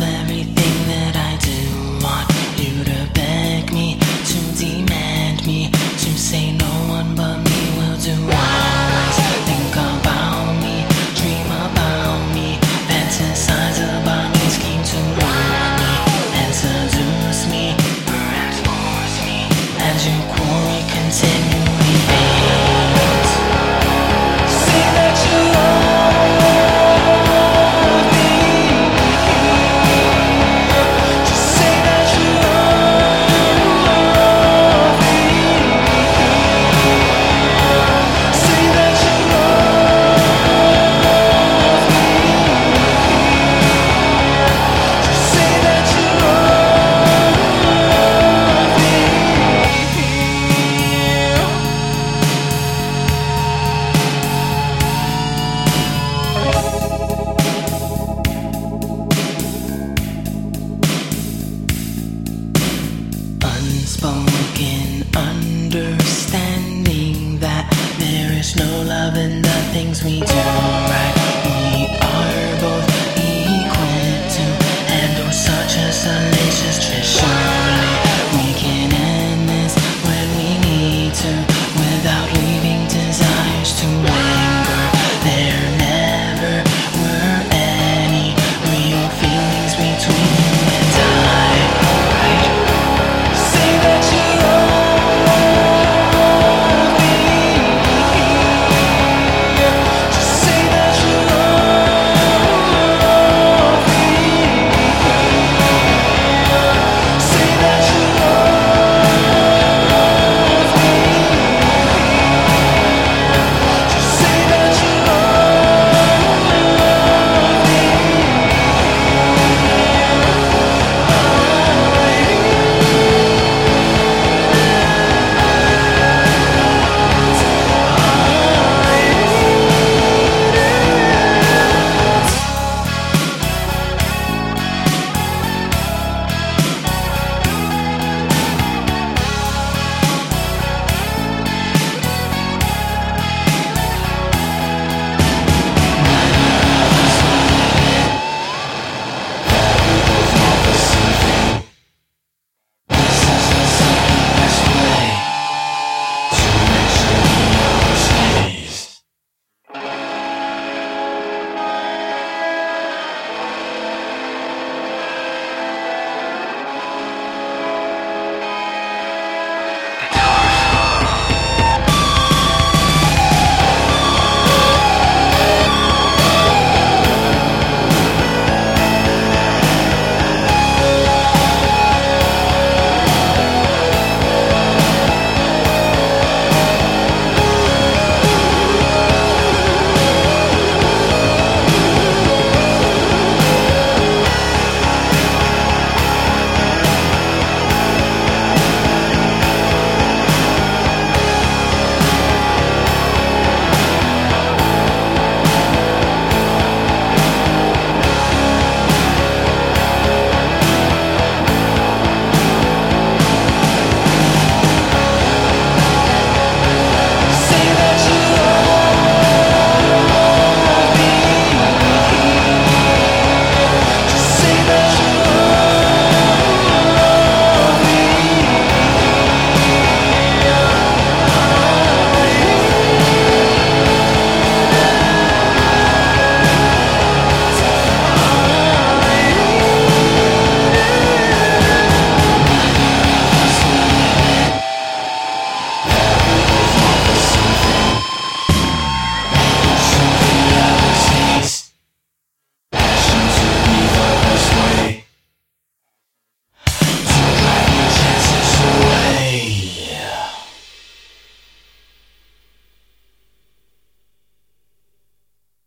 everything that I do. Want you to beg me, to demand me, to say no one but me will do. Always think about me, dream about me, fantasize about me, scheme to lure me and seduce me, perhaps force me, and your quarry continue. Spoken understanding that there is no love in the things we do.